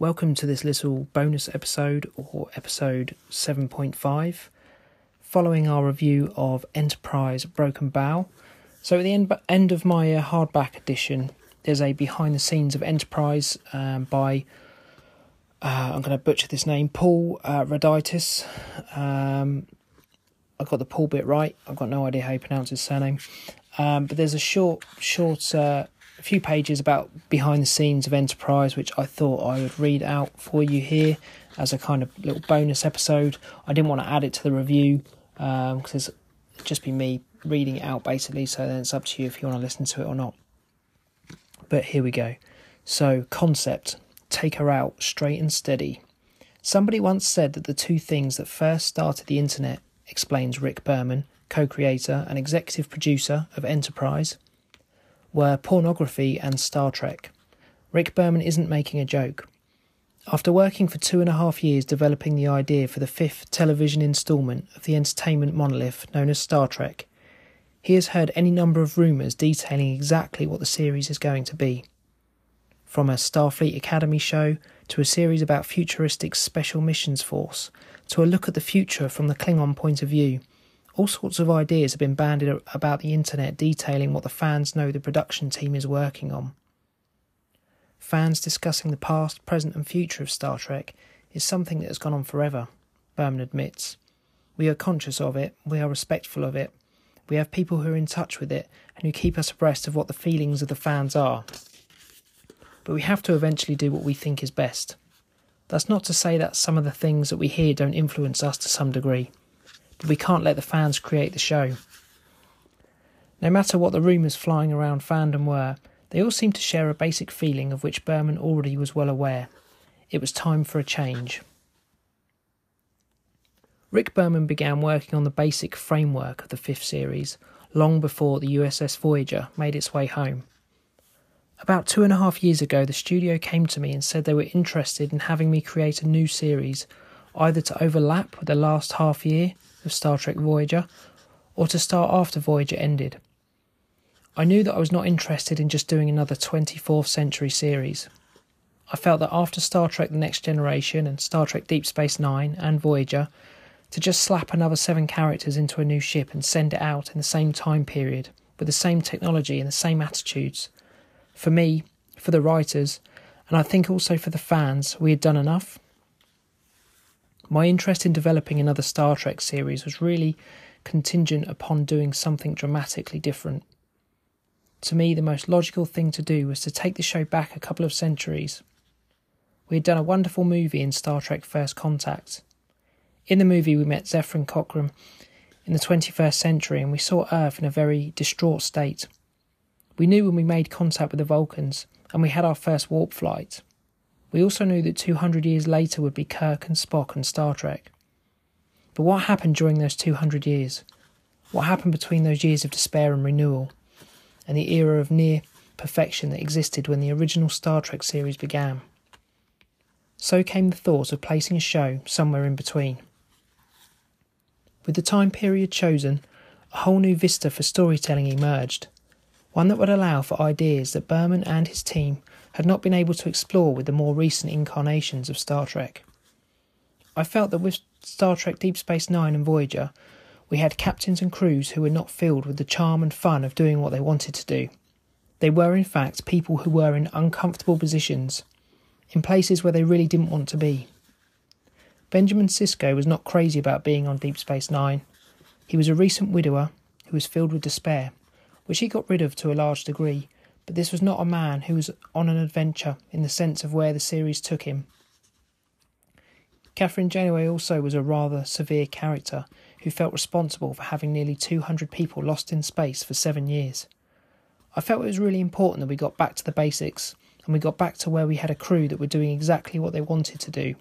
Welcome to this little bonus episode or episode 7.5, following our review of Enterprise Broken Bow. So, at the end, end of my uh, hardback edition, there's a behind the scenes of Enterprise um, by, uh, I'm going to butcher this name, Paul uh, Raditis. Um, I got the Paul bit right, I've got no idea how you pronounce his surname. Um, but there's a short, short uh, a few pages about behind the scenes of Enterprise, which I thought I would read out for you here as a kind of little bonus episode. I didn't want to add it to the review because um, it's just be me reading it out basically, so then it's up to you if you want to listen to it or not. But here we go. So, concept take her out straight and steady. Somebody once said that the two things that first started the internet, explains Rick Berman, co creator and executive producer of Enterprise, were pornography and Star Trek. Rick Berman isn't making a joke. After working for two and a half years developing the idea for the fifth television installment of the entertainment monolith known as Star Trek, he has heard any number of rumours detailing exactly what the series is going to be. From a Starfleet Academy show to a series about futuristic Special Missions Force to a look at the future from the Klingon point of view, all sorts of ideas have been bandied about the internet detailing what the fans know the production team is working on. Fans discussing the past, present, and future of Star Trek is something that has gone on forever, Berman admits. We are conscious of it, we are respectful of it, we have people who are in touch with it and who keep us abreast of what the feelings of the fans are. But we have to eventually do what we think is best. That's not to say that some of the things that we hear don't influence us to some degree we can't let the fans create the show. No matter what the rumours flying around fandom were, they all seemed to share a basic feeling of which Berman already was well aware. It was time for a change. Rick Berman began working on the basic framework of the fifth series long before the USS Voyager made its way home. About two and a half years ago, the studio came to me and said they were interested in having me create a new series, either to overlap with the last half year of Star Trek Voyager, or to start after Voyager ended. I knew that I was not interested in just doing another 24th century series. I felt that after Star Trek The Next Generation and Star Trek Deep Space Nine and Voyager, to just slap another seven characters into a new ship and send it out in the same time period, with the same technology and the same attitudes. For me, for the writers, and I think also for the fans, we had done enough. My interest in developing another Star Trek series was really contingent upon doing something dramatically different. To me, the most logical thing to do was to take the show back a couple of centuries. We had done a wonderful movie in Star Trek First Contact. In the movie, we met Zefram Cochrane in the 21st century and we saw Earth in a very distraught state. We knew when we made contact with the Vulcans and we had our first warp flight. We also knew that 200 years later would be Kirk and Spock and Star Trek. But what happened during those 200 years? What happened between those years of despair and renewal, and the era of near perfection that existed when the original Star Trek series began? So came the thought of placing a show somewhere in between. With the time period chosen, a whole new vista for storytelling emerged, one that would allow for ideas that Berman and his team had not been able to explore with the more recent incarnations of Star Trek. I felt that with Star Trek Deep Space Nine and Voyager, we had captains and crews who were not filled with the charm and fun of doing what they wanted to do. They were, in fact, people who were in uncomfortable positions, in places where they really didn't want to be. Benjamin Sisko was not crazy about being on Deep Space Nine. He was a recent widower who was filled with despair, which he got rid of to a large degree but this was not a man who was on an adventure in the sense of where the series took him. Kathryn Janeway also was a rather severe character who felt responsible for having nearly 200 people lost in space for seven years. I felt it was really important that we got back to the basics and we got back to where we had a crew that were doing exactly what they wanted to do,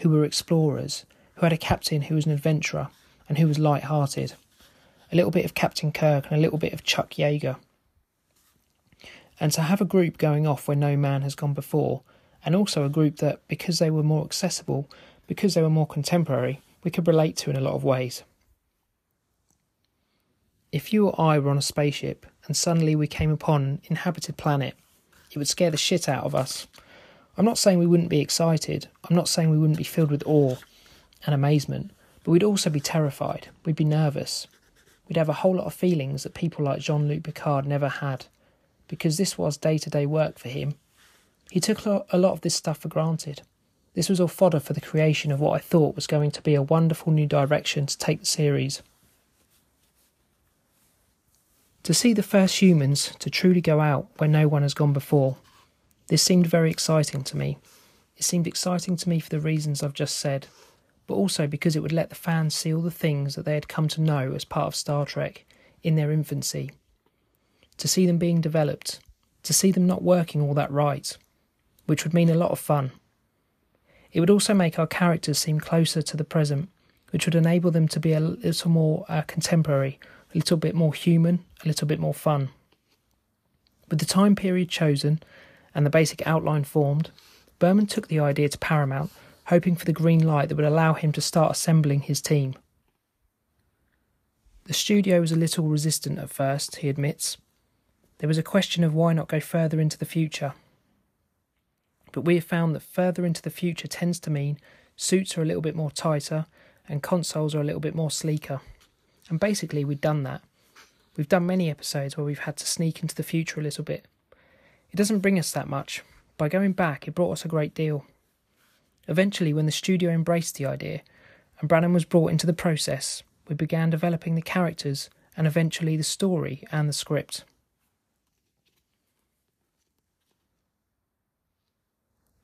who were explorers, who had a captain who was an adventurer and who was light hearted. A little bit of Captain Kirk and a little bit of Chuck Yeager and to have a group going off where no man has gone before, and also a group that, because they were more accessible, because they were more contemporary, we could relate to in a lot of ways. If you or I were on a spaceship and suddenly we came upon an inhabited planet, it would scare the shit out of us. I'm not saying we wouldn't be excited, I'm not saying we wouldn't be filled with awe and amazement, but we'd also be terrified, we'd be nervous. We'd have a whole lot of feelings that people like Jean Luc Picard never had, because this was day to day work for him. He took a lot of this stuff for granted. This was all fodder for the creation of what I thought was going to be a wonderful new direction to take the series. To see the first humans to truly go out where no one has gone before, this seemed very exciting to me. It seemed exciting to me for the reasons I've just said, but also because it would let the fans see all the things that they had come to know as part of Star Trek in their infancy. To see them being developed, to see them not working all that right, which would mean a lot of fun. It would also make our characters seem closer to the present, which would enable them to be a little more uh, contemporary, a little bit more human, a little bit more fun. With the time period chosen and the basic outline formed, Berman took the idea to Paramount, hoping for the green light that would allow him to start assembling his team. The studio was a little resistant at first, he admits. There was a question of why not go further into the future. But we have found that further into the future tends to mean suits are a little bit more tighter and consoles are a little bit more sleeker. And basically, we've done that. We've done many episodes where we've had to sneak into the future a little bit. It doesn't bring us that much. By going back, it brought us a great deal. Eventually, when the studio embraced the idea and Brannon was brought into the process, we began developing the characters and eventually the story and the script.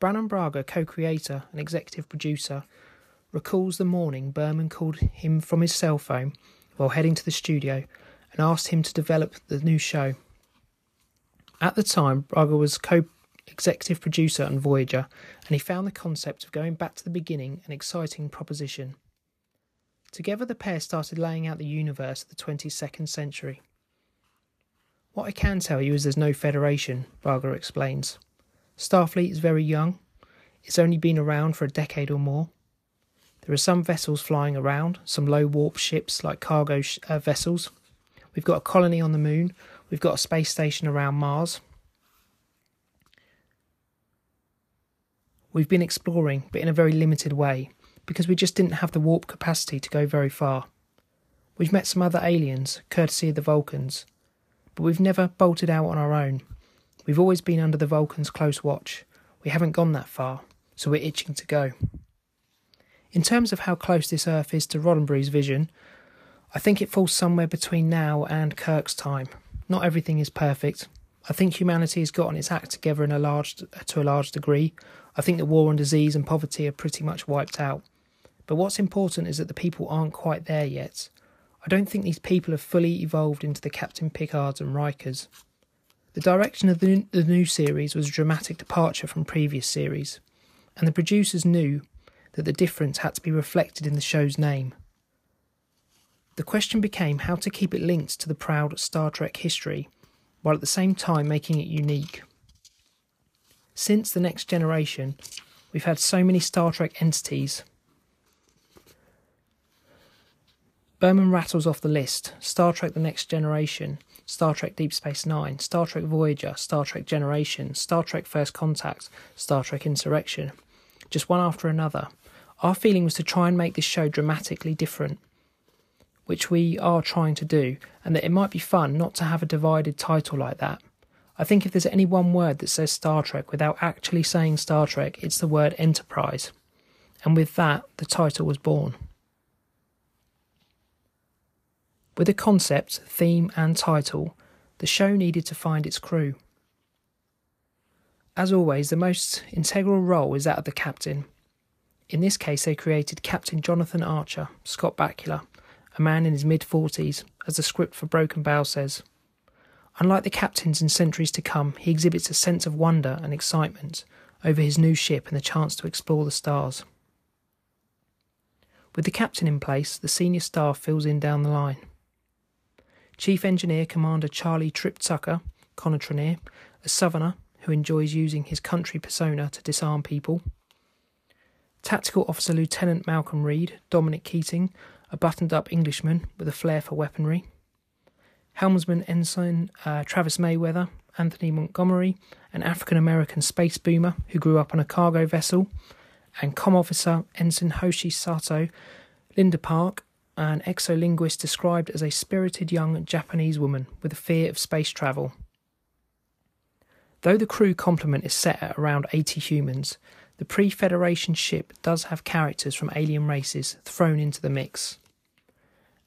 Brannon Braga, co creator and executive producer, recalls the morning Berman called him from his cell phone while heading to the studio and asked him to develop the new show. At the time, Braga was co executive producer on Voyager, and he found the concept of going back to the beginning an exciting proposition. Together, the pair started laying out the universe of the 22nd century. What I can tell you is there's no Federation, Braga explains. Starfleet is very young. It's only been around for a decade or more. There are some vessels flying around, some low warp ships like cargo sh- uh, vessels. We've got a colony on the moon. We've got a space station around Mars. We've been exploring, but in a very limited way, because we just didn't have the warp capacity to go very far. We've met some other aliens, courtesy of the Vulcans, but we've never bolted out on our own. We've always been under the Vulcans' close watch. We haven't gone that far, so we're itching to go. In terms of how close this Earth is to Roddenberry's vision, I think it falls somewhere between now and Kirk's time. Not everything is perfect. I think humanity has gotten its act together in a large, to a large degree. I think the war on disease and poverty are pretty much wiped out. But what's important is that the people aren't quite there yet. I don't think these people have fully evolved into the Captain Picards and Rikers. The direction of the new series was a dramatic departure from previous series, and the producers knew that the difference had to be reflected in the show's name. The question became how to keep it linked to the proud Star Trek history, while at the same time making it unique. Since The Next Generation, we've had so many Star Trek entities. Berman rattles off the list Star Trek The Next Generation, Star Trek Deep Space Nine, Star Trek Voyager, Star Trek Generation, Star Trek First Contact, Star Trek Insurrection, just one after another. Our feeling was to try and make this show dramatically different, which we are trying to do, and that it might be fun not to have a divided title like that. I think if there's any one word that says Star Trek without actually saying Star Trek, it's the word Enterprise. And with that, the title was born. With a concept, theme, and title, the show needed to find its crew. As always, the most integral role is that of the captain. In this case, they created Captain Jonathan Archer, Scott Bakula, a man in his mid 40s, as the script for Broken Bow says. Unlike the captains in centuries to come, he exhibits a sense of wonder and excitement over his new ship and the chance to explore the stars. With the captain in place, the senior staff fills in down the line. Chief Engineer Commander Charlie Trip Tucker, Trinneer, a southerner who enjoys using his country persona to disarm people. Tactical Officer Lieutenant Malcolm Reed, Dominic Keating, a buttoned up Englishman with a flair for weaponry. Helmsman Ensign uh, Travis Mayweather, Anthony Montgomery, an African American space boomer who grew up on a cargo vessel, and Com Officer Ensign Hoshi Sato, Linda Park, an exolinguist described as a spirited young Japanese woman with a fear of space travel. Though the crew complement is set at around 80 humans, the pre Federation ship does have characters from alien races thrown into the mix,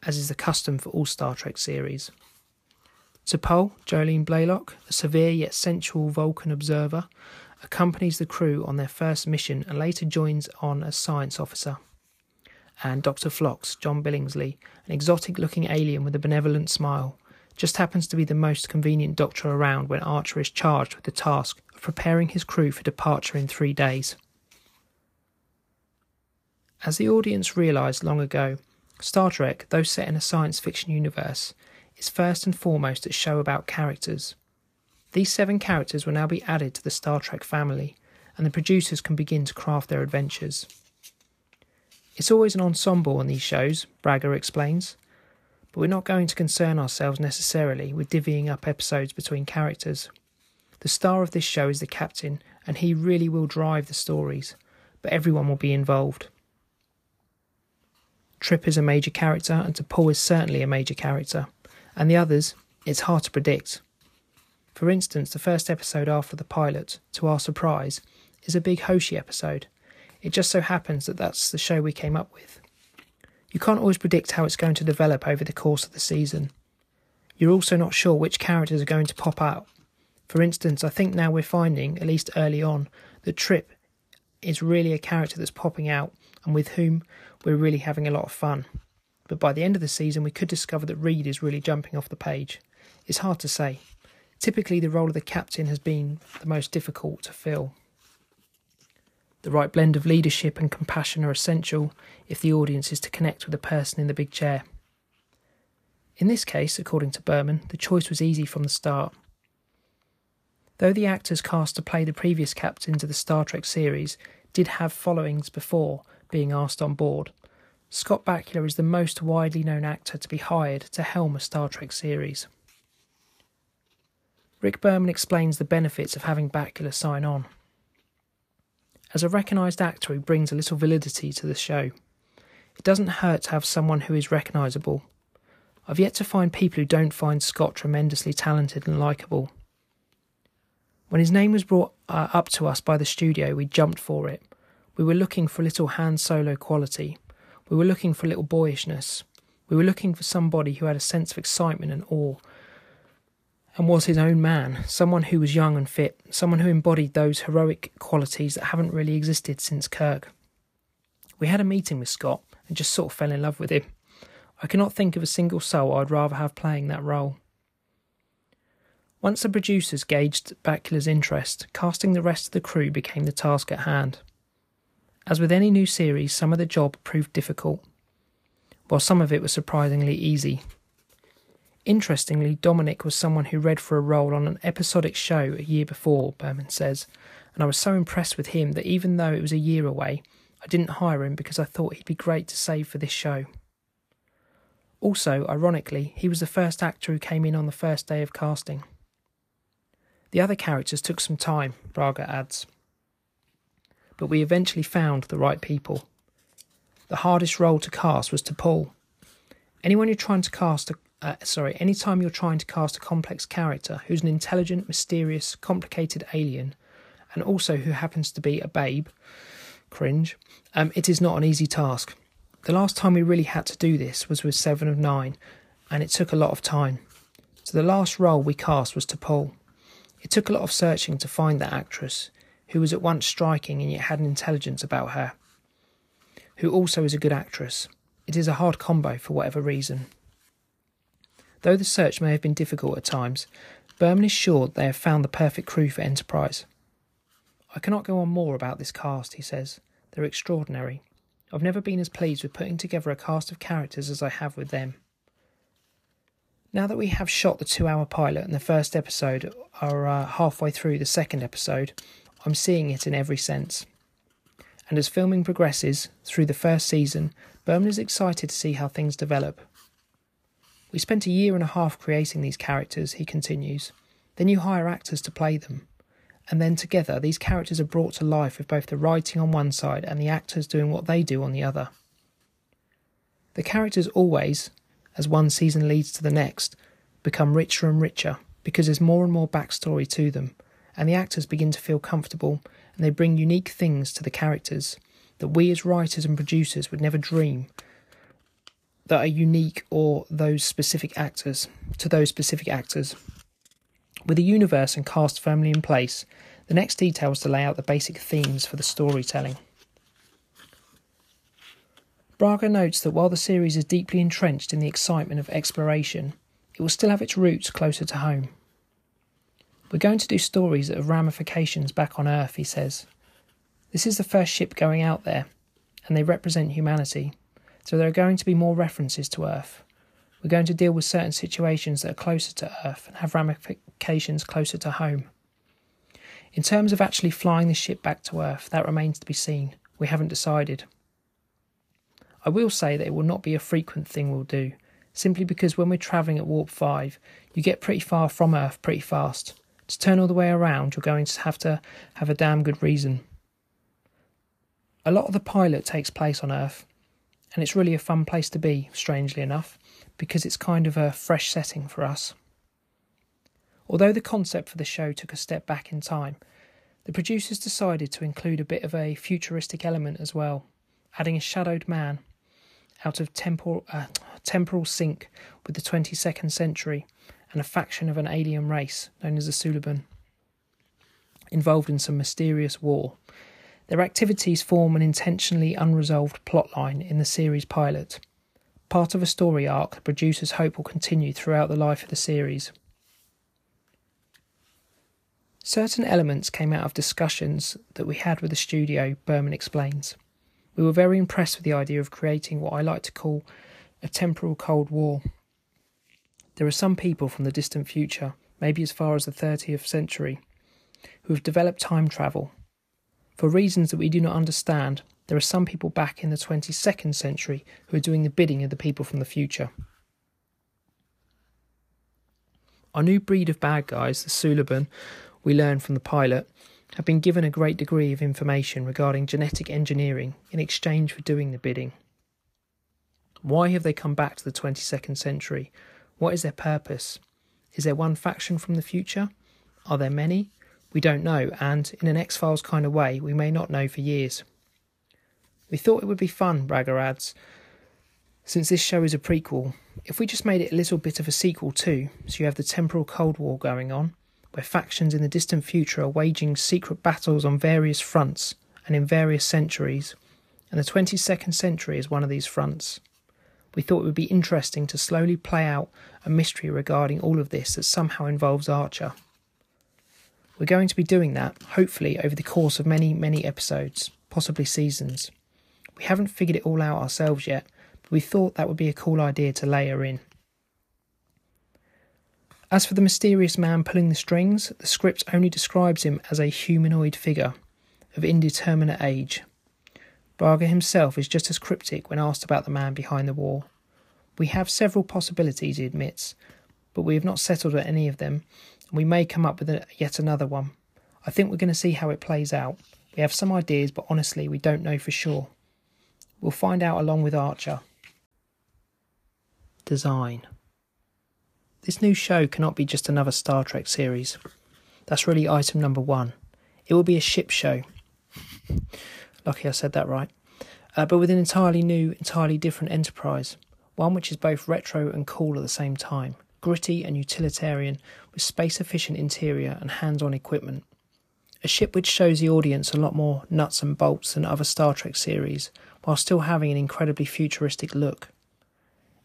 as is the custom for all Star Trek series. T'Pol, Jolene Blalock, a severe yet sensual Vulcan observer, accompanies the crew on their first mission and later joins on as science officer. And Dr. Phlox, John Billingsley, an exotic looking alien with a benevolent smile, just happens to be the most convenient doctor around when Archer is charged with the task of preparing his crew for departure in three days. As the audience realised long ago, Star Trek, though set in a science fiction universe, is first and foremost a show about characters. These seven characters will now be added to the Star Trek family, and the producers can begin to craft their adventures. It's always an ensemble on these shows, Braga explains, but we're not going to concern ourselves necessarily with divvying up episodes between characters. The star of this show is the captain, and he really will drive the stories, but everyone will be involved. Trip is a major character, and T'Pol is certainly a major character and the others, it's hard to predict. For instance, the first episode after the pilot, to our surprise, is a big Hoshi episode. It just so happens that that's the show we came up with. You can't always predict how it's going to develop over the course of the season. You're also not sure which characters are going to pop out. For instance, I think now we're finding, at least early on, that Trip is really a character that's popping out and with whom we're really having a lot of fun but by the end of the season we could discover that Reed is really jumping off the page. It's hard to say. Typically, the role of the captain has been the most difficult to fill. The right blend of leadership and compassion are essential if the audience is to connect with the person in the big chair. In this case, according to Berman, the choice was easy from the start. Though the actors cast to play the previous captains of the Star Trek series did have followings before being asked on board, Scott Bakula is the most widely known actor to be hired to helm a Star Trek series. Rick Berman explains the benefits of having Bakula sign on. As a recognised actor he brings a little validity to the show. It doesn't hurt to have someone who is recognisable. I've yet to find people who don't find Scott tremendously talented and likeable. When his name was brought uh, up to us by the studio, we jumped for it. We were looking for a little Han Solo quality. We were looking for a little boyishness. We were looking for somebody who had a sense of excitement and awe and was his own man, someone who was young and fit, someone who embodied those heroic qualities that haven't really existed since Kirk. We had a meeting with Scott and just sort of fell in love with him. I cannot think of a single soul I'd rather have playing that role. Once the producers gauged Bakula's interest, casting the rest of the crew became the task at hand. As with any new series, some of the job proved difficult, while some of it was surprisingly easy. Interestingly, Dominic was someone who read for a role on an episodic show a year before, Berman says, and I was so impressed with him that even though it was a year away, I didn't hire him because I thought he'd be great to save for this show. Also, ironically, he was the first actor who came in on the first day of casting. The other characters took some time, Braga adds but we eventually found the right people. The hardest role to cast was T'Pol. Anyone you're trying to cast, a, uh, sorry, anytime you're trying to cast a complex character who's an intelligent, mysterious, complicated alien, and also who happens to be a babe, cringe, um, it is not an easy task. The last time we really had to do this was with Seven of Nine, and it took a lot of time. So the last role we cast was T'Pol. It took a lot of searching to find that actress, who was at once striking and yet had an intelligence about her, who also is a good actress. It is a hard combo for whatever reason. Though the search may have been difficult at times, Berman is sure they have found the perfect crew for Enterprise. I cannot go on more about this cast, he says. They're extraordinary. I've never been as pleased with putting together a cast of characters as I have with them. Now that we have shot the two hour pilot and the first episode are uh, halfway through the second episode, I'm seeing it in every sense. And as filming progresses through the first season, Berman is excited to see how things develop. We spent a year and a half creating these characters, he continues. Then you hire actors to play them. and then together these characters are brought to life with both the writing on one side and the actors doing what they do on the other. The characters always, as one season leads to the next, become richer and richer because there's more and more backstory to them, and the actors begin to feel comfortable and they bring unique things to the characters that we as writers and producers would never dream that are unique or those specific actors to those specific actors. With the universe and cast firmly in place, the next detail was to lay out the basic themes for the storytelling. Braga notes that while the series is deeply entrenched in the excitement of exploration, it will still have its roots closer to home. We're going to do stories that have ramifications back on Earth, he says. This is the first ship going out there, and they represent humanity, so there are going to be more references to Earth. We're going to deal with certain situations that are closer to Earth and have ramifications closer to home. In terms of actually flying the ship back to Earth, that remains to be seen. We haven't decided. I will say that it will not be a frequent thing we'll do, simply because when we're travelling at warp 5, you get pretty far from Earth pretty fast. To turn all the way around, you're going to have to have a damn good reason. A lot of the pilot takes place on Earth, and it's really a fun place to be, strangely enough, because it's kind of a fresh setting for us. Although the concept for the show took a step back in time, the producers decided to include a bit of a futuristic element as well, adding a shadowed man out of temporal, uh, temporal sync with the 22nd century and a faction of an alien race known as the Suliban, involved in some mysterious war. Their activities form an intentionally unresolved plotline in the series pilot, part of a story arc the producers hope will continue throughout the life of the series. Certain elements came out of discussions that we had with the studio, Berman explains. We were very impressed with the idea of creating what I like to call a temporal Cold War there are some people from the distant future, maybe as far as the 30th century, who have developed time travel. For reasons that we do not understand, there are some people back in the 22nd century who are doing the bidding of the people from the future. Our new breed of bad guys, the Suliban, we learned from the pilot, have been given a great degree of information regarding genetic engineering in exchange for doing the bidding. Why have they come back to the 22nd century? What is their purpose? Is there one faction from the future? Are there many? We don't know, and in an X Files kind of way, we may not know for years. We thought it would be fun, Braga adds, since this show is a prequel, if we just made it a little bit of a sequel too, so you have the temporal Cold War going on, where factions in the distant future are waging secret battles on various fronts and in various centuries, and the 22nd century is one of these fronts we thought it would be interesting to slowly play out a mystery regarding all of this that somehow involves Archer. We're going to be doing that, hopefully, over the course of many, many episodes, possibly seasons. We haven't figured it all out ourselves yet, but we thought that would be a cool idea to layer in. As for the mysterious man pulling the strings, the script only describes him as a humanoid figure of indeterminate age, Braga himself is just as cryptic when asked about the man behind the wall. We have several possibilities, he admits, but we have not settled on any of them, and we may come up with a, yet another one. I think we're going to see how it plays out. We have some ideas, but honestly, we don't know for sure. We'll find out along with Archer. Design. This new show cannot be just another Star Trek series. That's really item number one. It will be a ship show. Lucky I said that right. Uh, but with an entirely new, entirely different enterprise. One which is both retro and cool at the same time, gritty and utilitarian, with space efficient interior and hands on equipment. A ship which shows the audience a lot more nuts and bolts than other Star Trek series, while still having an incredibly futuristic look.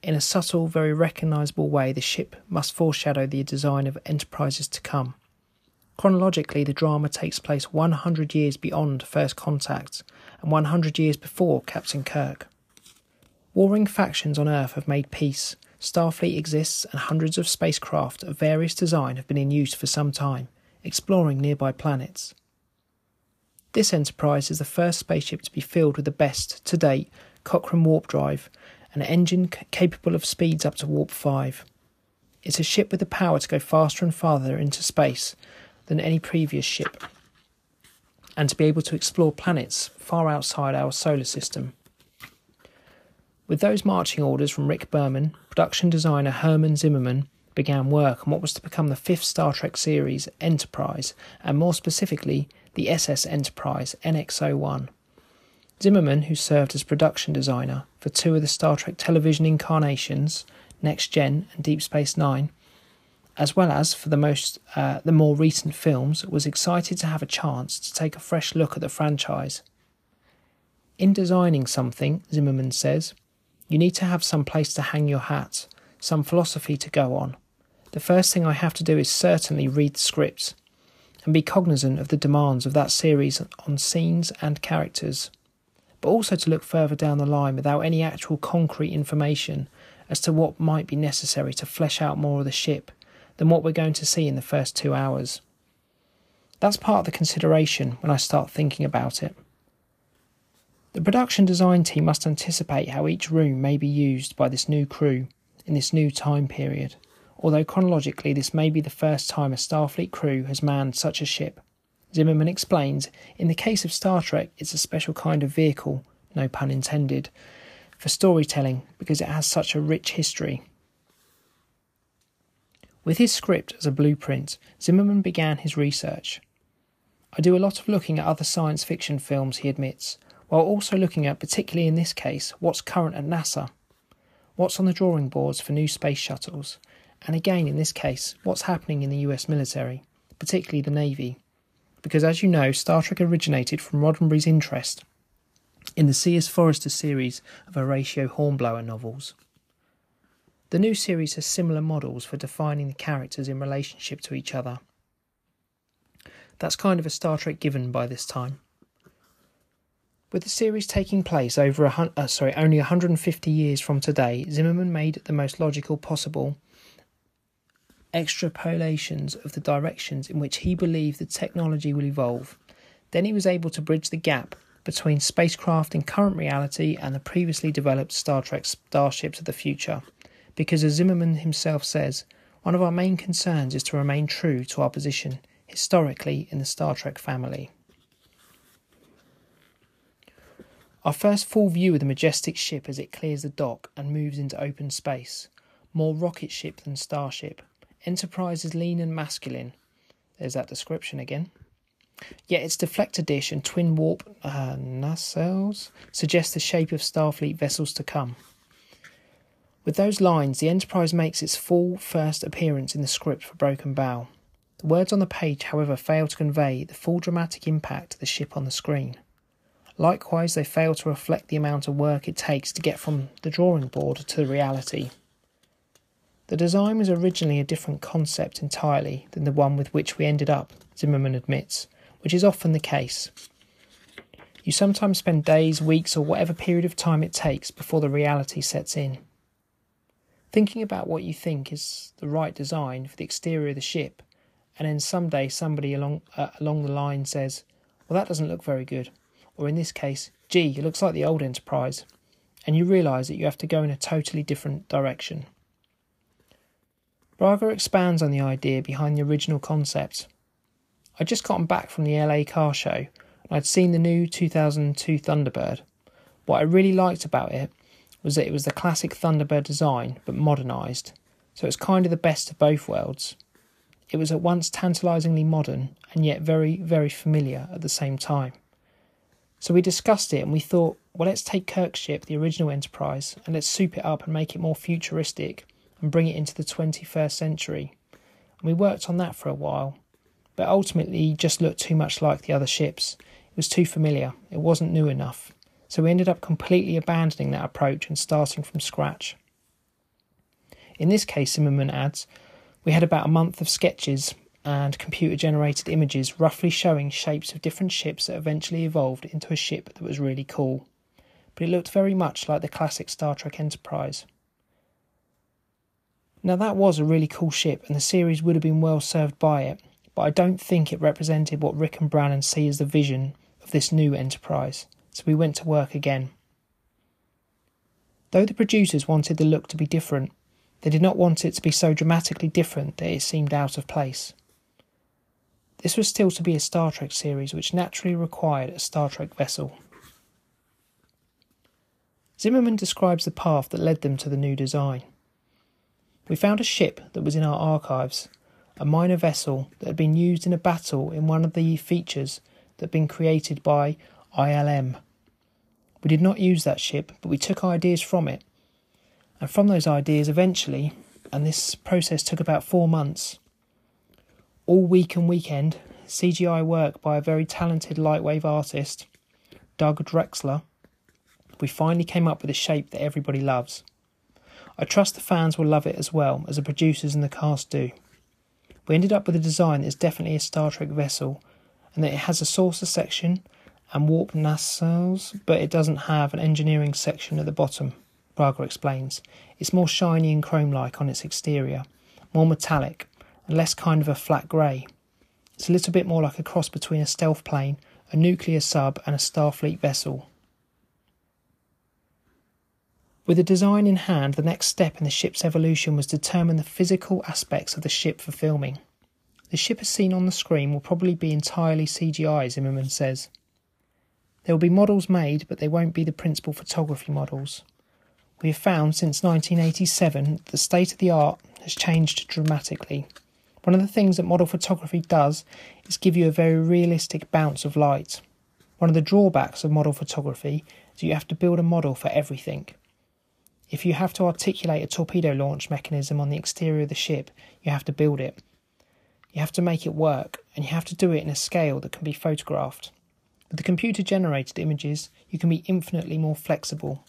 In a subtle, very recognisable way, the ship must foreshadow the design of enterprises to come. Chronologically, the drama takes place 100 years beyond First Contact and 100 years before Captain Kirk. Warring factions on Earth have made peace. Starfleet exists, and hundreds of spacecraft of various design have been in use for some time, exploring nearby planets. This Enterprise is the first spaceship to be filled with the best, to date, Cochrane warp drive, an engine capable of speeds up to warp 5. It's a ship with the power to go faster and farther into space than any previous ship. And to be able to explore planets far outside our solar system. With those marching orders from Rick Berman, production designer Herman Zimmerman began work on what was to become the fifth Star Trek series, Enterprise, and more specifically, the SS Enterprise NX01. Zimmerman, who served as production designer for two of the Star Trek television incarnations, Next Gen and Deep Space Nine, as well as for the most uh, the more recent films, was excited to have a chance to take a fresh look at the franchise. In designing something, Zimmerman says, you need to have some place to hang your hat, some philosophy to go on. The first thing I have to do is certainly read the scripts and be cognizant of the demands of that series on scenes and characters, but also to look further down the line without any actual concrete information as to what might be necessary to flesh out more of the ship than what we're going to see in the first two hours. That's part of the consideration when I start thinking about it. The production design team must anticipate how each room may be used by this new crew in this new time period, although chronologically this may be the first time a Starfleet crew has manned such a ship. Zimmerman explains in the case of Star Trek, it's a special kind of vehicle, no pun intended, for storytelling because it has such a rich history. With his script as a blueprint, Zimmerman began his research. I do a lot of looking at other science fiction films, he admits, while also looking at, particularly in this case, what's current at NASA, what's on the drawing boards for new space shuttles, and again, in this case, what's happening in the US military, particularly the Navy. Because as you know, Star Trek originated from Roddenberry's interest in the C.S. Forester series of Horatio Hornblower novels. The new series has similar models for defining the characters in relationship to each other. That's kind of a Star Trek given by this time. With the series taking place over a uh, sorry only 150 years from today, Zimmerman made the most logical possible extrapolations of the directions in which he believed the technology will evolve. Then he was able to bridge the gap between spacecraft in current reality and the previously developed Star Trek starships of the future because, as Zimmerman himself says, one of our main concerns is to remain true to our position historically in the Star Trek family. Our first full view of the majestic ship as it clears the dock and moves into open space. More rocket ship than starship. Enterprise is lean and masculine. There's that description again. Yet its deflector dish and twin warp uh, nacelles suggest the shape of Starfleet vessels to come. With those lines, the Enterprise makes its full first appearance in the script for Broken Bow. The words on the page, however, fail to convey the full dramatic impact of the ship on the screen. Likewise, they fail to reflect the amount of work it takes to get from the drawing board to reality. The design was originally a different concept entirely than the one with which we ended up, Zimmerman admits, which is often the case. You sometimes spend days, weeks, or whatever period of time it takes before the reality sets in thinking about what you think is the right design for the exterior of the ship, and then someday somebody along uh, along the line says, "Well, that doesn't look very good," or in this case, "Gee, it looks like the old Enterprise," and you realise that you have to go in a totally different direction. Braga expands on the idea behind the original concept. I'd just gotten back from the LA car show and I'd seen the new 2002 Thunderbird. What I really liked about it was that it was the classic Thunderbird design but modernised, so it's kind of the best of both worlds. It was at once tantalisingly modern and yet very, very familiar at the same time. So we discussed it and we thought, well, let's take Kirk's ship, the original Enterprise, and let's soup it up and make it more futuristic and bring it into the 21st century. And we worked on that for a while, but ultimately just looked too much like the other ships. It was too familiar, it wasn't new enough so we ended up completely abandoning that approach and starting from scratch. In this case, Zimmerman adds, we had about a month of sketches and computer generated images roughly showing shapes of different ships that eventually evolved into a ship that was really cool. But it looked very much like the classic Star Trek Enterprise. Now, that was a really cool ship, and the series would have been well served by it, but I don't think it represented what Rick and Brannon see as the vision of this new Enterprise so we went to work again. Though the producers wanted the look to be different, they did not want it to be so dramatically different that it seemed out of place. This was still to be a Star Trek series which naturally required a Star Trek vessel. Zimmerman describes the path that led them to the new design. We found a ship that was in our archives, a minor vessel that had been used in a battle in one of the features that had been created by ILM. We did not use that ship, but we took ideas from it. And from those ideas, eventually, and this process took about four months, all week and weekend, CGI work by a very talented lightwave artist, Doug Drexler, we finally came up with a shape that everybody loves. I trust the fans will love it as well as the producers and the cast do. We ended up with a design that is definitely a Star Trek vessel, and that it has a saucer section and warp nacelles, but it doesn't have an engineering section at the bottom. Braga explains. It's more shiny and chrome like on its exterior, more metallic, and less kind of a flat grey. It's a little bit more like a cross between a stealth plane, a nuclear sub, and a Starfleet vessel. With the design in hand, the next step in the ship's evolution was to determine the physical aspects of the ship for filming. The ship as seen on the screen will probably be entirely CGI, Zimmerman says. There will be models made, but they won't be the principal photography models. We have found since 1987 that the state of the art has changed dramatically. One of the things that model photography does is give you a very realistic bounce of light. One of the drawbacks of model photography is you have to build a model for everything. If you have to articulate a torpedo launch mechanism on the exterior of the ship, you have to build it. You have to make it work, and you have to do it in a scale that can be photographed. With the computer generated images, you can be infinitely more flexible.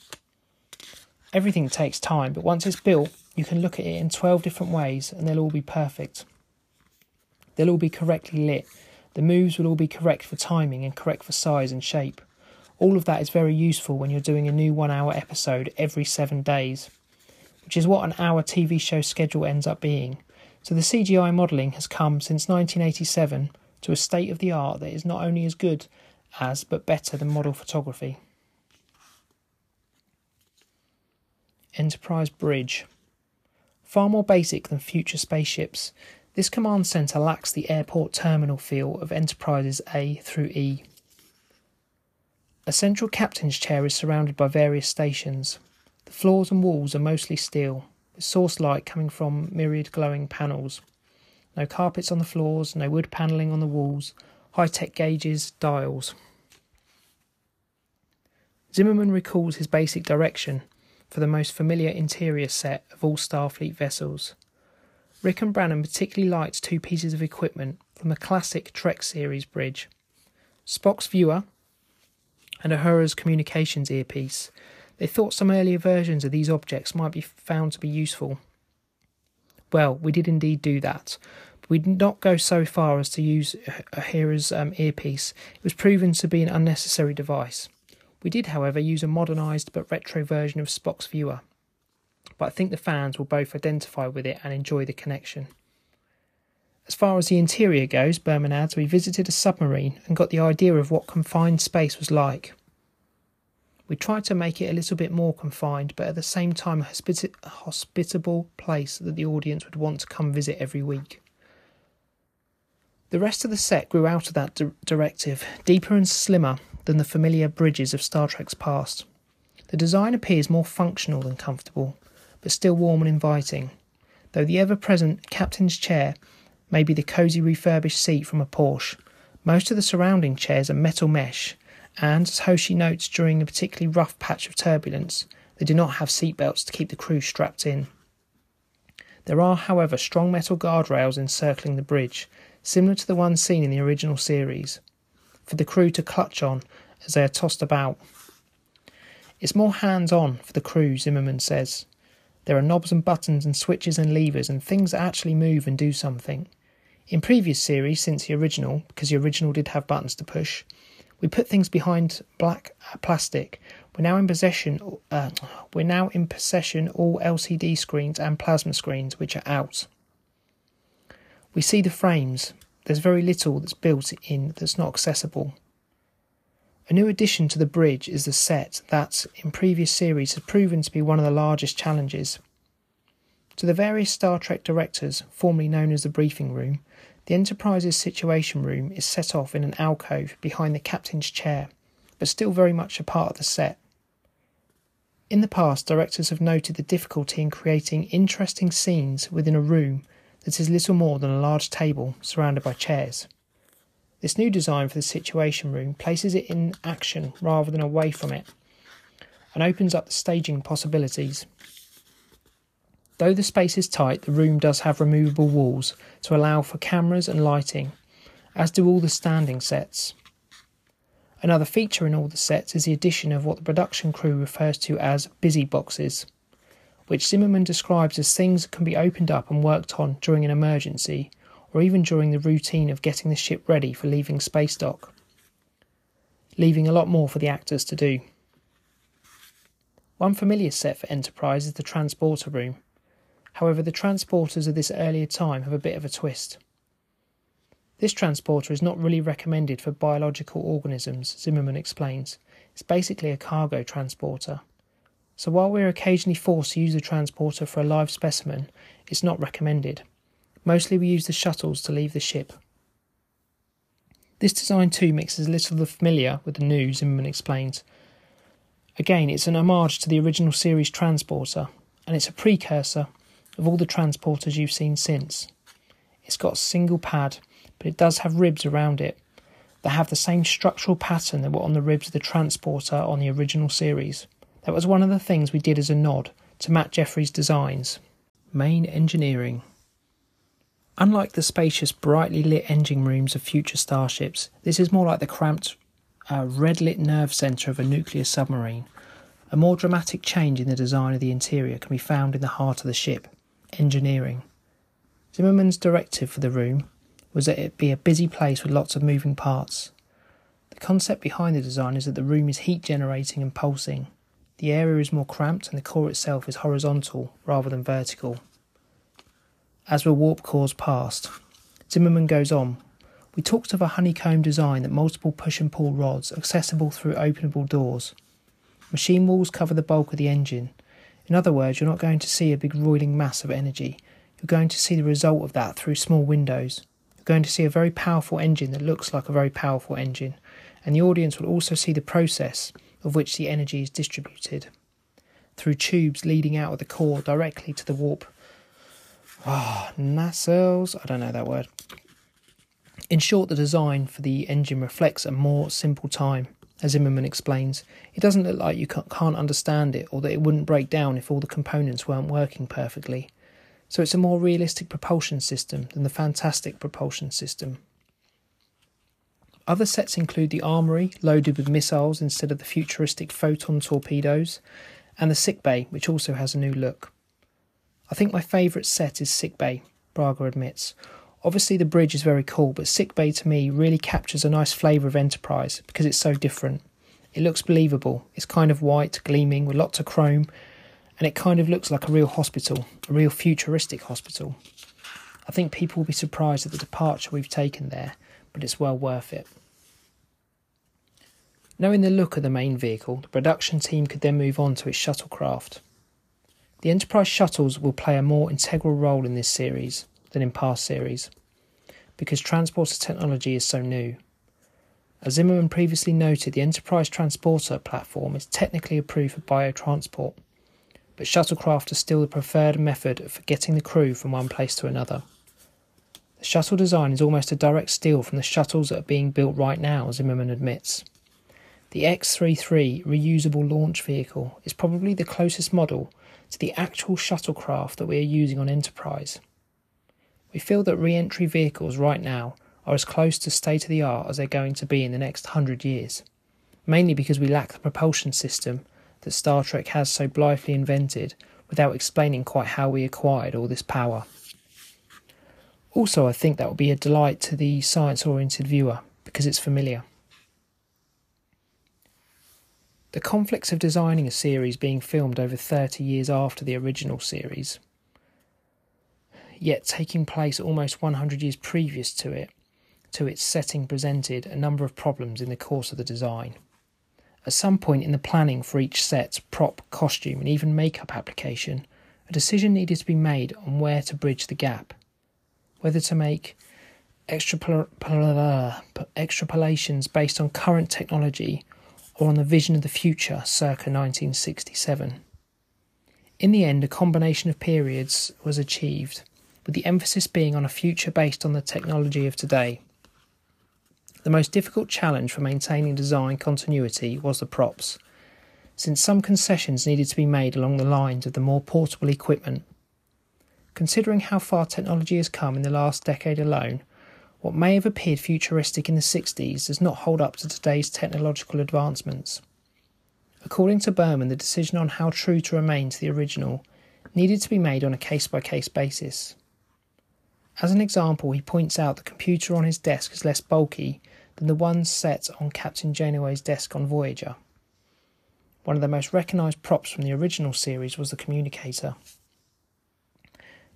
Everything takes time, but once it's built, you can look at it in 12 different ways and they'll all be perfect. They'll all be correctly lit. The moves will all be correct for timing and correct for size and shape. All of that is very useful when you're doing a new one hour episode every seven days, which is what an hour TV show schedule ends up being. So the CGI modelling has come since 1987 to a state of the art that is not only as good as but better than model photography. Enterprise Bridge. Far more basic than future spaceships, this command centre lacks the airport terminal feel of Enterprises A through E. A central captain's chair is surrounded by various stations. The floors and walls are mostly steel, with source light coming from myriad glowing panels. No carpets on the floors, no wood panelling on the walls, high tech gauges, dials. Zimmerman recalls his basic direction for the most familiar interior set of all Starfleet vessels. Rick and Brannon particularly liked two pieces of equipment from the classic Trek series bridge Spock's viewer and Uhura's communications earpiece. They thought some earlier versions of these objects might be found to be useful. Well, we did indeed do that. But we did not go so far as to use Uhura's um, earpiece. It was proven to be an unnecessary device. We did, however, use a modernised but retro version of Spock's viewer. But I think the fans will both identify with it and enjoy the connection. As far as the interior goes, Berman adds, we visited a submarine and got the idea of what confined space was like. We tried to make it a little bit more confined, but at the same time a, a hospitable place that the audience would want to come visit every week. The rest of the set grew out of that di- directive, deeper and slimmer than the familiar bridges of Star Trek's past. The design appears more functional than comfortable, but still warm and inviting, though the ever present captain's chair may be the cosy refurbished seat from a Porsche. Most of the surrounding chairs are metal mesh, and as Hoshi notes during a particularly rough patch of turbulence, they do not have seatbelts to keep the crew strapped in. There are, however, strong metal guardrails encircling the bridge, similar to the one seen in the original series, for the crew to clutch on as they are tossed about. It's more hands on for the crew, Zimmerman says. There are knobs and buttons and switches and levers and things that actually move and do something. In previous series, since the original, because the original did have buttons to push, we put things behind black uh, plastic. We're now in possession. Uh, we're now in possession all LCD screens and plasma screens, which are out. We see the frames. There's very little that's built in that's not accessible. A new addition to the bridge is the set that, in previous series, has proven to be one of the largest challenges. To the various Star Trek directors, formerly known as the briefing room, The Enterprise's situation room is set off in an alcove behind the captain's chair, but still very much a part of the set. In the past, directors have noted the difficulty in creating interesting scenes within a room that is little more than a large table surrounded by chairs. This new design for the Situation Room places it in action rather than away from it and opens up the staging possibilities. Though the space is tight, the room does have removable walls to allow for cameras and lighting, as do all the standing sets. Another feature in all the sets is the addition of what the production crew refers to as busy boxes which Zimmerman describes as things that can be opened up and worked on during an emergency, or even during the routine of getting the ship ready for leaving space dock, leaving a lot more for the actors to do. One familiar set for Enterprise is the transporter room. However, the transporters of this earlier time have a bit of a twist. This transporter is not really recommended for biological organisms, Zimmerman explains. It's basically a cargo transporter. So while we're occasionally forced to use the transporter for a live specimen, it's not recommended. Mostly we use the shuttles to leave the ship. This design too mixes a little of the familiar with the new, Zimmerman explains. Again, it's an homage to the original series transporter, and it's a precursor of all the transporters you've seen since. It's got a single pad, but it does have ribs around it that have the same structural pattern that were on the ribs of the transporter on the original series. That was one of the things we did as a nod to Matt Jefferies' designs. Main engineering. Unlike the spacious, brightly lit engine rooms of future starships, this is more like the cramped, uh, red lit nerve centre of a nuclear submarine. A more dramatic change in the design of the interior can be found in the heart of the ship engineering. Zimmerman's directive for the room was that it be a busy place with lots of moving parts. The concept behind the design is that the room is heat generating and pulsing. The area is more cramped and the core itself is horizontal rather than vertical. As the warp cores passed, Zimmerman goes on. We talked of a honeycomb design that multiple push and pull rods accessible through openable doors. Machine walls cover the bulk of the engine. In other words, you're not going to see a big roiling mass of energy. You're going to see the result of that through small windows. You're going to see a very powerful engine that looks like a very powerful engine, and the audience will also see the process of which the energy is distributed through tubes leading out of the core directly to the warp. Ah, oh, nacelles? I don't know that word. In short, the design for the engine reflects a more simple time. As Zimmerman explains, it doesn't look like you can't understand it or that it wouldn't break down if all the components weren't working perfectly. So it's a more realistic propulsion system than the fantastic propulsion system. Other sets include the armory, loaded with missiles instead of the futuristic photon torpedoes, and the sickbay, which also has a new look. I think my favourite set is sickbay, Braga admits. Obviously, the bridge is very cool, but sickbay to me really captures a nice flavour of Enterprise because it's so different. It looks believable. It's kind of white, gleaming, with lots of chrome, and it kind of looks like a real hospital, a real futuristic hospital. I think people will be surprised at the departure we've taken there but it's well worth it. Knowing the look of the main vehicle, the production team could then move on to its shuttlecraft. The Enterprise shuttles will play a more integral role in this series than in past series, because transporter technology is so new. As Zimmerman previously noted, the Enterprise transporter platform is technically approved for biotransport, but shuttlecraft are still the preferred method for getting the crew from one place to another. The shuttle design is almost a direct steal from the shuttles that are being built right now, Zimmerman admits. The X 33 reusable launch vehicle is probably the closest model to the actual shuttlecraft that we are using on Enterprise. We feel that re entry vehicles right now are as close to state of the art as they're going to be in the next hundred years, mainly because we lack the propulsion system that Star Trek has so blithely invented without explaining quite how we acquired all this power. Also, I think that will be a delight to the science oriented viewer because it's familiar. The conflicts of designing a series being filmed over 30 years after the original series, yet taking place almost 100 years previous to it, to its setting presented a number of problems in the course of the design. At some point in the planning for each set, prop, costume, and even makeup application, a decision needed to be made on where to bridge the gap whether to make extrapolations based on current technology or on the vision of the future circa 1967. In the end, a combination of periods was achieved, with the emphasis being on a future based on the technology of today. The most difficult challenge for maintaining design continuity was the props, since some concessions needed to be made along the lines of the more portable equipment. Considering how far technology has come in the last decade alone, what may have appeared futuristic in the 60s does not hold up to today's technological advancements. According to Berman, the decision on how true to remain to the original needed to be made on a case by case basis. As an example, he points out the computer on his desk is less bulky than the one set on Captain Janeway's desk on Voyager. One of the most recognised props from the original series was the communicator.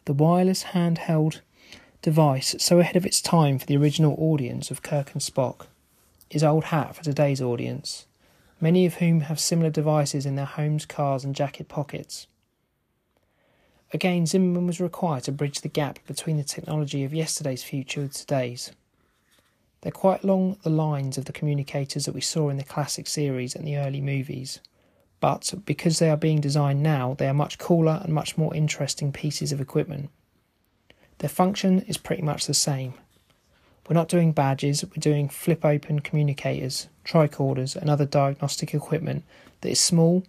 The wireless handheld device, so ahead of its time for the original audience of Kirk and Spock, is old hat for today's audience, many of whom have similar devices in their homes, cars, and jacket pockets. Again, Zimmerman was required to bridge the gap between the technology of yesterday's future with today's. They're quite along the lines of the communicators that we saw in the classic series and the early movies but because they are being designed now, they are much cooler and much more interesting pieces of equipment. Their function is pretty much the same. We're not doing badges, we're doing flip open communicators, tricorders, and other diagnostic equipment that is small,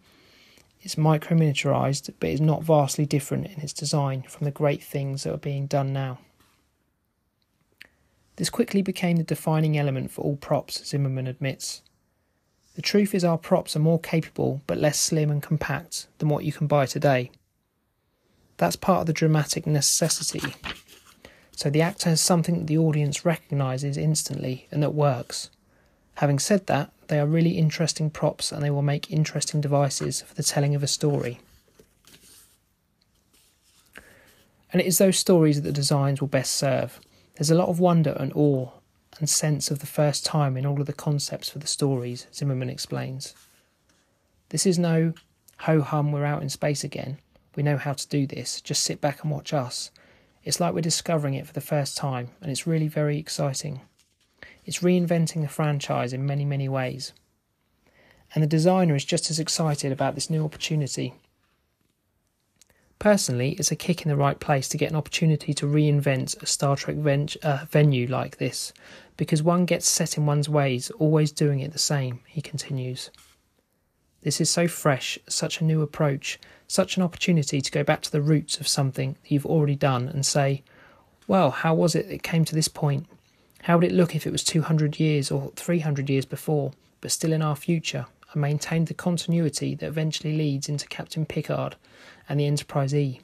it's micro miniaturized, but is not vastly different in its design from the great things that are being done now. This quickly became the defining element for all props, Zimmerman admits. The truth is, our props are more capable but less slim and compact than what you can buy today. That's part of the dramatic necessity. So the actor has something that the audience recognises instantly and that works. Having said that, they are really interesting props and they will make interesting devices for the telling of a story. And it is those stories that the designs will best serve. There's a lot of wonder and awe and sense of the first time in all of the concepts for the stories, Zimmerman explains. This is no ho hum, we're out in space again. We know how to do this, just sit back and watch us. It's like we're discovering it for the first time, and it's really very exciting. It's reinventing the franchise in many, many ways. And the designer is just as excited about this new opportunity Personally, it's a kick in the right place to get an opportunity to reinvent a Star Trek ven- uh, venue like this, because one gets set in one's ways, always doing it the same, he continues. This is so fresh, such a new approach, such an opportunity to go back to the roots of something that you've already done and say, well, how was it it came to this point? How would it look if it was 200 years or 300 years before, but still in our future, and maintained the continuity that eventually leads into Captain Picard and the Enterprise E.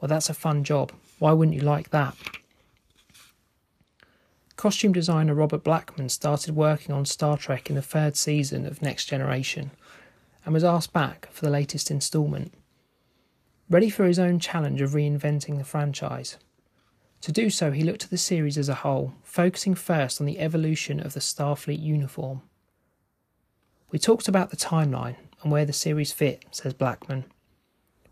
Well, that's a fun job. Why wouldn't you like that? Costume designer Robert Blackman started working on Star Trek in the third season of Next Generation and was asked back for the latest instalment. Ready for his own challenge of reinventing the franchise. To do so, he looked at the series as a whole, focusing first on the evolution of the Starfleet uniform. We talked about the timeline and where the series fit, says Blackman.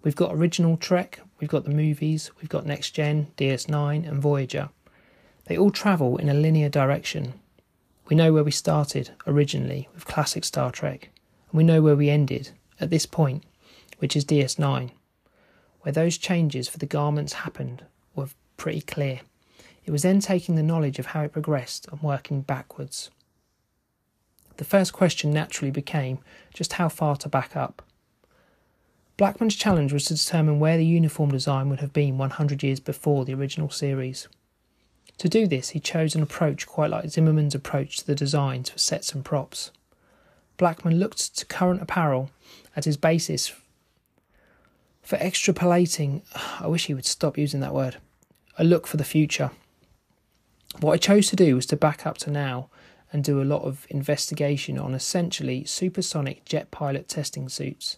We've got original Trek, we've got the movies, we've got Next Gen, DS9, and Voyager. They all travel in a linear direction. We know where we started originally with classic Star Trek, and we know where we ended at this point, which is DS9. Where those changes for the garments happened were pretty clear. It was then taking the knowledge of how it progressed and working backwards. The first question naturally became just how far to back up. Blackman's challenge was to determine where the uniform design would have been 100 years before the original series. To do this, he chose an approach quite like Zimmerman's approach to the designs for sets and props. Blackman looked to current apparel as his basis for extrapolating. I wish he would stop using that word. A look for the future. What I chose to do was to back up to now and do a lot of investigation on essentially supersonic jet pilot testing suits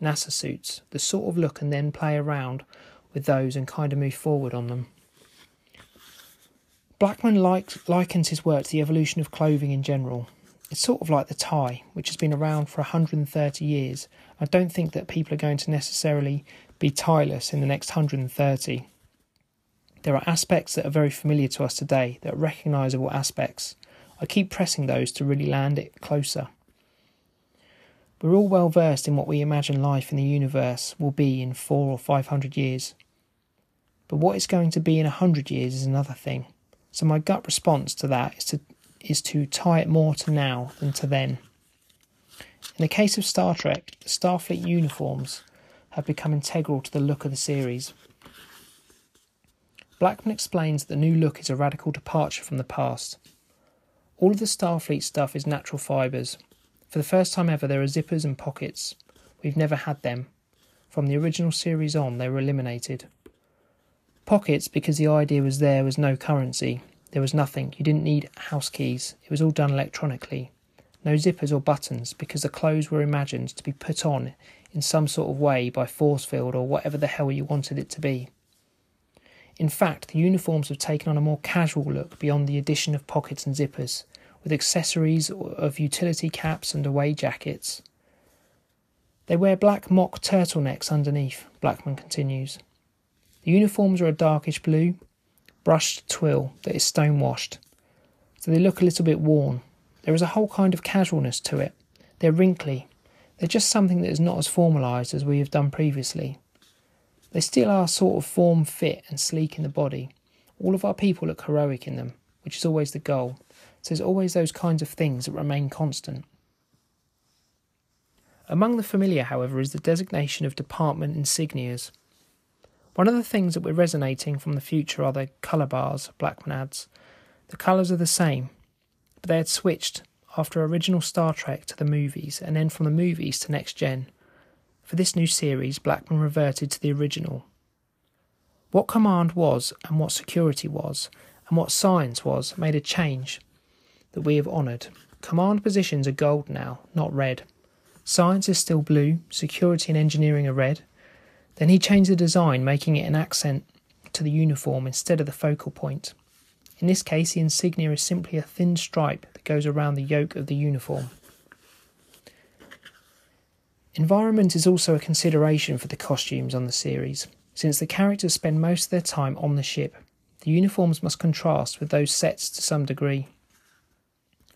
NASA suits, the sort of look, and then play around with those and kind of move forward on them. Blackman likens his work to the evolution of clothing in general. It's sort of like the tie, which has been around for 130 years. I don't think that people are going to necessarily be tieless in the next 130. There are aspects that are very familiar to us today, that are recognisable aspects. I keep pressing those to really land it closer. We're all well versed in what we imagine life in the universe will be in four or five hundred years. But what it's going to be in a hundred years is another thing. So my gut response to that is to is to tie it more to now than to then. In the case of Star Trek, the Starfleet uniforms have become integral to the look of the series. Blackman explains that the new look is a radical departure from the past. All of the Starfleet stuff is natural fibres. For the first time ever, there are zippers and pockets. We've never had them. From the original series on, they were eliminated. Pockets, because the idea was there was no currency. There was nothing. You didn't need house keys. It was all done electronically. No zippers or buttons, because the clothes were imagined to be put on in some sort of way by force field or whatever the hell you wanted it to be. In fact, the uniforms have taken on a more casual look beyond the addition of pockets and zippers, with accessories of utility caps and away jackets. They wear black mock turtlenecks underneath, Blackman continues. The uniforms are a darkish blue, brushed twill that is stonewashed, so they look a little bit worn. There is a whole kind of casualness to it. They're wrinkly. They're just something that is not as formalised as we have done previously. They still are sort of form fit and sleek in the body. All of our people look heroic in them, which is always the goal. So there's always those kinds of things that remain constant. Among the familiar, however, is the designation of department insignias. One of the things that we're resonating from the future are the colour bars, Blackman adds. The colours are the same, but they had switched after original Star Trek to the movies and then from the movies to Next Gen. For this new series, Blackman reverted to the original. What command was and what security was and what science was made a change that we have honoured. Command positions are gold now, not red. Science is still blue, security and engineering are red, then he changed the design, making it an accent to the uniform instead of the focal point. In this case, the insignia is simply a thin stripe that goes around the yoke of the uniform. Environment is also a consideration for the costumes on the series. Since the characters spend most of their time on the ship, the uniforms must contrast with those sets to some degree.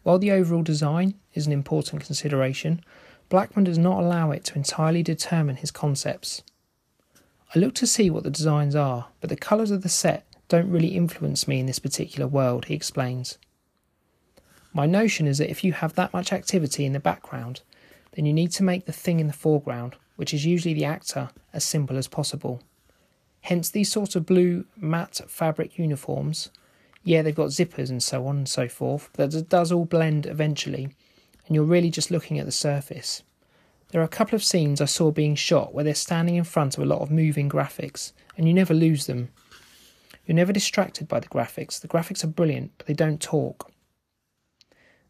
While the overall design is an important consideration, Blackman does not allow it to entirely determine his concepts. I look to see what the designs are, but the colours of the set don't really influence me in this particular world, he explains. My notion is that if you have that much activity in the background, then you need to make the thing in the foreground, which is usually the actor, as simple as possible. Hence, these sorts of blue matte fabric uniforms, yeah, they've got zippers and so on and so forth, but it does all blend eventually, and you're really just looking at the surface. There are a couple of scenes I saw being shot where they're standing in front of a lot of moving graphics, and you never lose them. You're never distracted by the graphics. The graphics are brilliant, but they don't talk.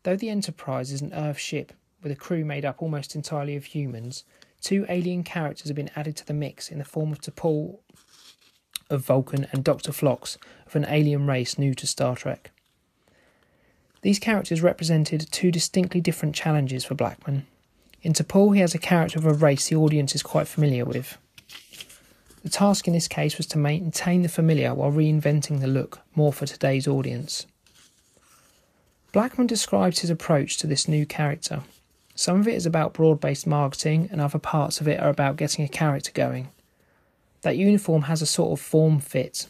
Though the Enterprise is an Earth ship with a crew made up almost entirely of humans, two alien characters have been added to the mix in the form of T'Pol of Vulcan and Dr. Phlox of an alien race new to Star Trek. These characters represented two distinctly different challenges for Blackman. In T'Pol, he has a character of a race the audience is quite familiar with. The task in this case was to maintain the familiar while reinventing the look more for today's audience. Blackman describes his approach to this new character. Some of it is about broad based marketing, and other parts of it are about getting a character going. That uniform has a sort of form fit.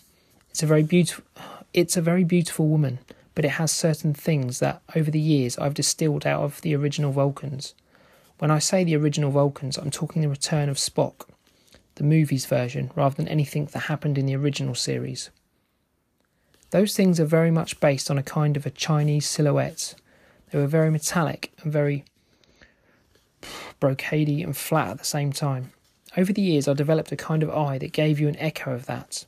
It's a very beautiful it's a very beautiful woman, but it has certain things that over the years I've distilled out of the original Vulcans. When I say the original Vulcans, I'm talking the return of Spock, the movies version, rather than anything that happened in the original series. Those things are very much based on a kind of a Chinese silhouette. They were very metallic and very brocadey and flat at the same time. Over the years, I developed a kind of eye that gave you an echo of that.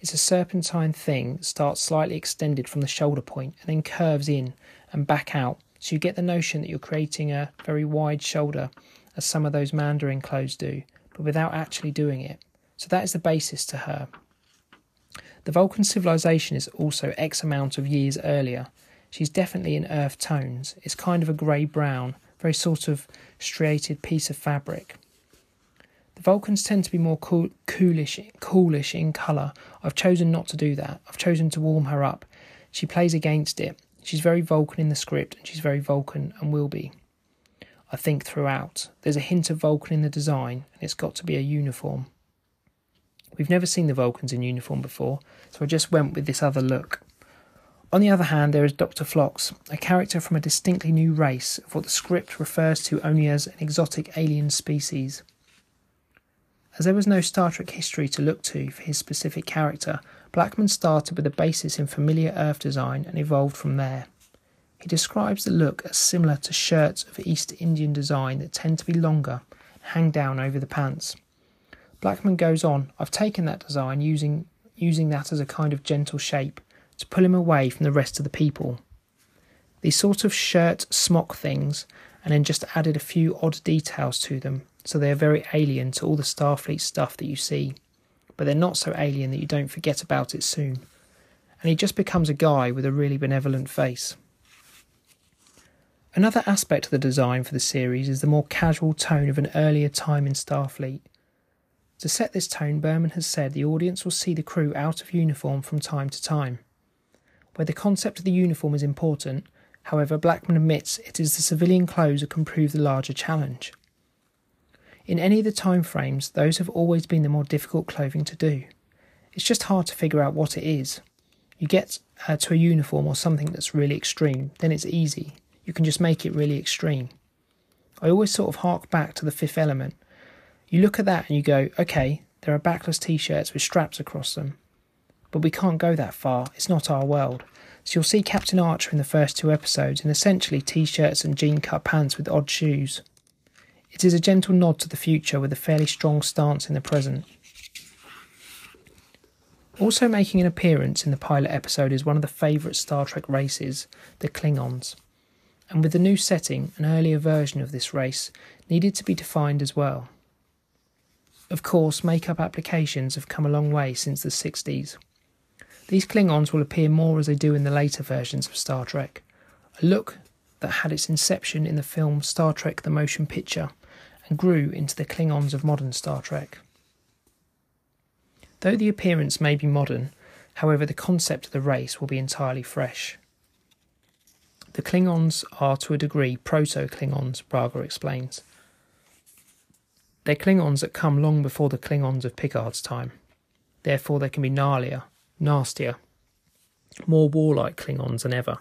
It's a serpentine thing that starts slightly extended from the shoulder point and then curves in and back out so you get the notion that you're creating a very wide shoulder, as some of those Mandarin clothes do, but without actually doing it. So that is the basis to her. The Vulcan civilization is also X amount of years earlier. She's definitely in earth tones. It's kind of a grey brown, very sort of striated piece of fabric. The Vulcans tend to be more cool, coolish, coolish in colour. I've chosen not to do that. I've chosen to warm her up. She plays against it. She's very Vulcan in the script, and she's very Vulcan and will be. I think throughout. There's a hint of Vulcan in the design, and it's got to be a uniform. We've never seen the Vulcans in uniform before, so I just went with this other look. On the other hand, there is Dr. Phlox, a character from a distinctly new race of what the script refers to only as an exotic alien species. As there was no Star Trek history to look to for his specific character, Blackman started with a basis in familiar Earth design and evolved from there. He describes the look as similar to shirts of East Indian design that tend to be longer and hang down over the pants. Blackman goes on, I've taken that design using using that as a kind of gentle shape to pull him away from the rest of the people. These sort of shirt smock things, and then just added a few odd details to them so they are very alien to all the Starfleet stuff that you see, but they're not so alien that you don't forget about it soon. And he just becomes a guy with a really benevolent face. Another aspect of the design for the series is the more casual tone of an earlier time in Starfleet. To set this tone, Berman has said the audience will see the crew out of uniform from time to time. Where the concept of the uniform is important, however, Blackman admits it is the civilian clothes that can prove the larger challenge. In any of the time frames, those have always been the more difficult clothing to do. It's just hard to figure out what it is. You get uh, to a uniform or something that's really extreme, then it's easy. You can just make it really extreme. I always sort of hark back to the fifth element. You look at that and you go, okay, there are backless t shirts with straps across them. But we can't go that far, it's not our world. So you'll see Captain Archer in the first two episodes in essentially t shirts and jean cut pants with odd shoes. It is a gentle nod to the future with a fairly strong stance in the present. Also making an appearance in the pilot episode is one of the favourite Star Trek races, the Klingons. And with the new setting, an earlier version of this race needed to be defined as well. Of course, makeup applications have come a long way since the 60s. These Klingons will appear more as they do in the later versions of Star Trek. A look that had its inception in the film Star Trek the Motion Picture and grew into the Klingons of modern Star Trek. Though the appearance may be modern, however, the concept of the race will be entirely fresh. The Klingons are to a degree proto Klingons, Braga explains. They're Klingons that come long before the Klingons of Picard's time. Therefore, they can be gnarlier, nastier, more warlike Klingons than ever.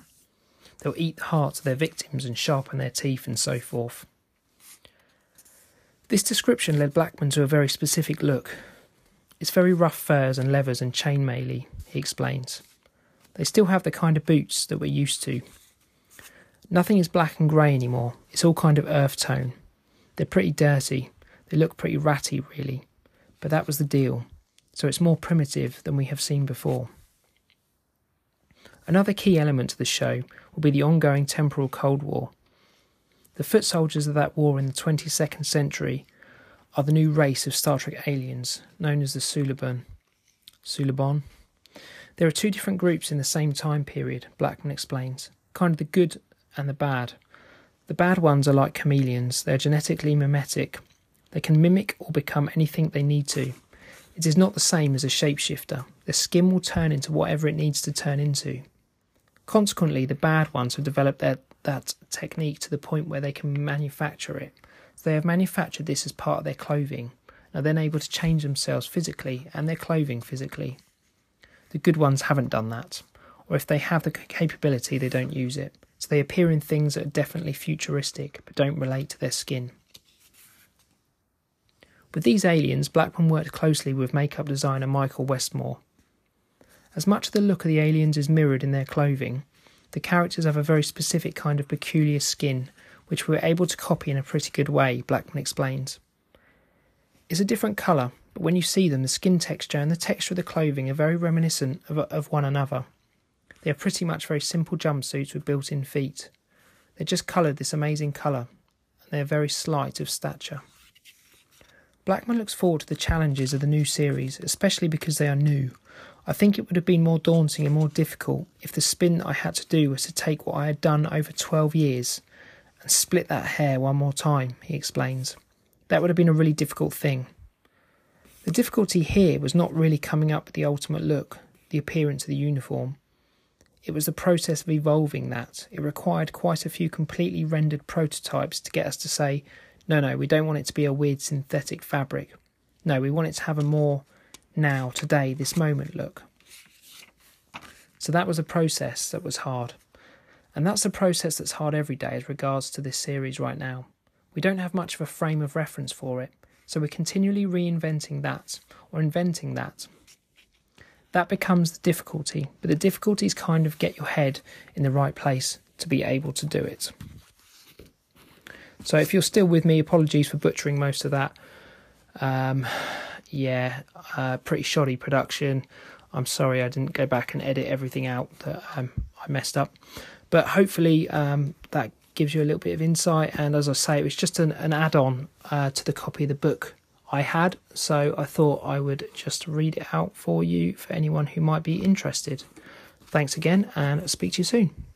They'll eat the hearts of their victims and sharpen their teeth and so forth. This description led Blackman to a very specific look. It's very rough furs and leathers and chainmail he explains. They still have the kind of boots that we're used to. Nothing is black and grey anymore, it's all kind of earth tone. They're pretty dirty, they look pretty ratty, really, but that was the deal, so it's more primitive than we have seen before. Another key element to the show will be the ongoing temporal Cold War. The foot soldiers of that war in the 22nd century are the new race of Star Trek aliens, known as the Suliban. Suliban? There are two different groups in the same time period, Blackman explains, kind of the good and the bad. The bad ones are like chameleons, they're genetically mimetic. They can mimic or become anything they need to. It is not the same as a shapeshifter. The skin will turn into whatever it needs to turn into. Consequently, the bad ones have developed their that technique to the point where they can manufacture it. So they have manufactured this as part of their clothing, and are then able to change themselves physically and their clothing physically. The good ones haven't done that, or if they have the capability, they don't use it. So they appear in things that are definitely futuristic but don't relate to their skin. With these aliens, Blackman worked closely with makeup designer Michael Westmore. As much of the look of the aliens is mirrored in their clothing, the characters have a very specific kind of peculiar skin, which we were able to copy in a pretty good way, Blackman explains. It's a different colour, but when you see them, the skin texture and the texture of the clothing are very reminiscent of, of one another. They are pretty much very simple jumpsuits with built in feet. They're just coloured this amazing colour, and they are very slight of stature. Blackman looks forward to the challenges of the new series, especially because they are new, I think it would have been more daunting and more difficult if the spin that I had to do was to take what I had done over 12 years and split that hair one more time, he explains. That would have been a really difficult thing. The difficulty here was not really coming up with the ultimate look, the appearance of the uniform. It was the process of evolving that. It required quite a few completely rendered prototypes to get us to say, no, no, we don't want it to be a weird synthetic fabric. No, we want it to have a more now, today, this moment look. So that was a process that was hard. And that's a process that's hard every day as regards to this series right now. We don't have much of a frame of reference for it, so we're continually reinventing that or inventing that. That becomes the difficulty, but the difficulties kind of get your head in the right place to be able to do it. So if you're still with me, apologies for butchering most of that. Um, yeah, uh, pretty shoddy production. I'm sorry I didn't go back and edit everything out that um, I messed up. But hopefully um, that gives you a little bit of insight. And as I say, it was just an, an add on uh, to the copy of the book I had. So I thought I would just read it out for you for anyone who might be interested. Thanks again, and I'll speak to you soon.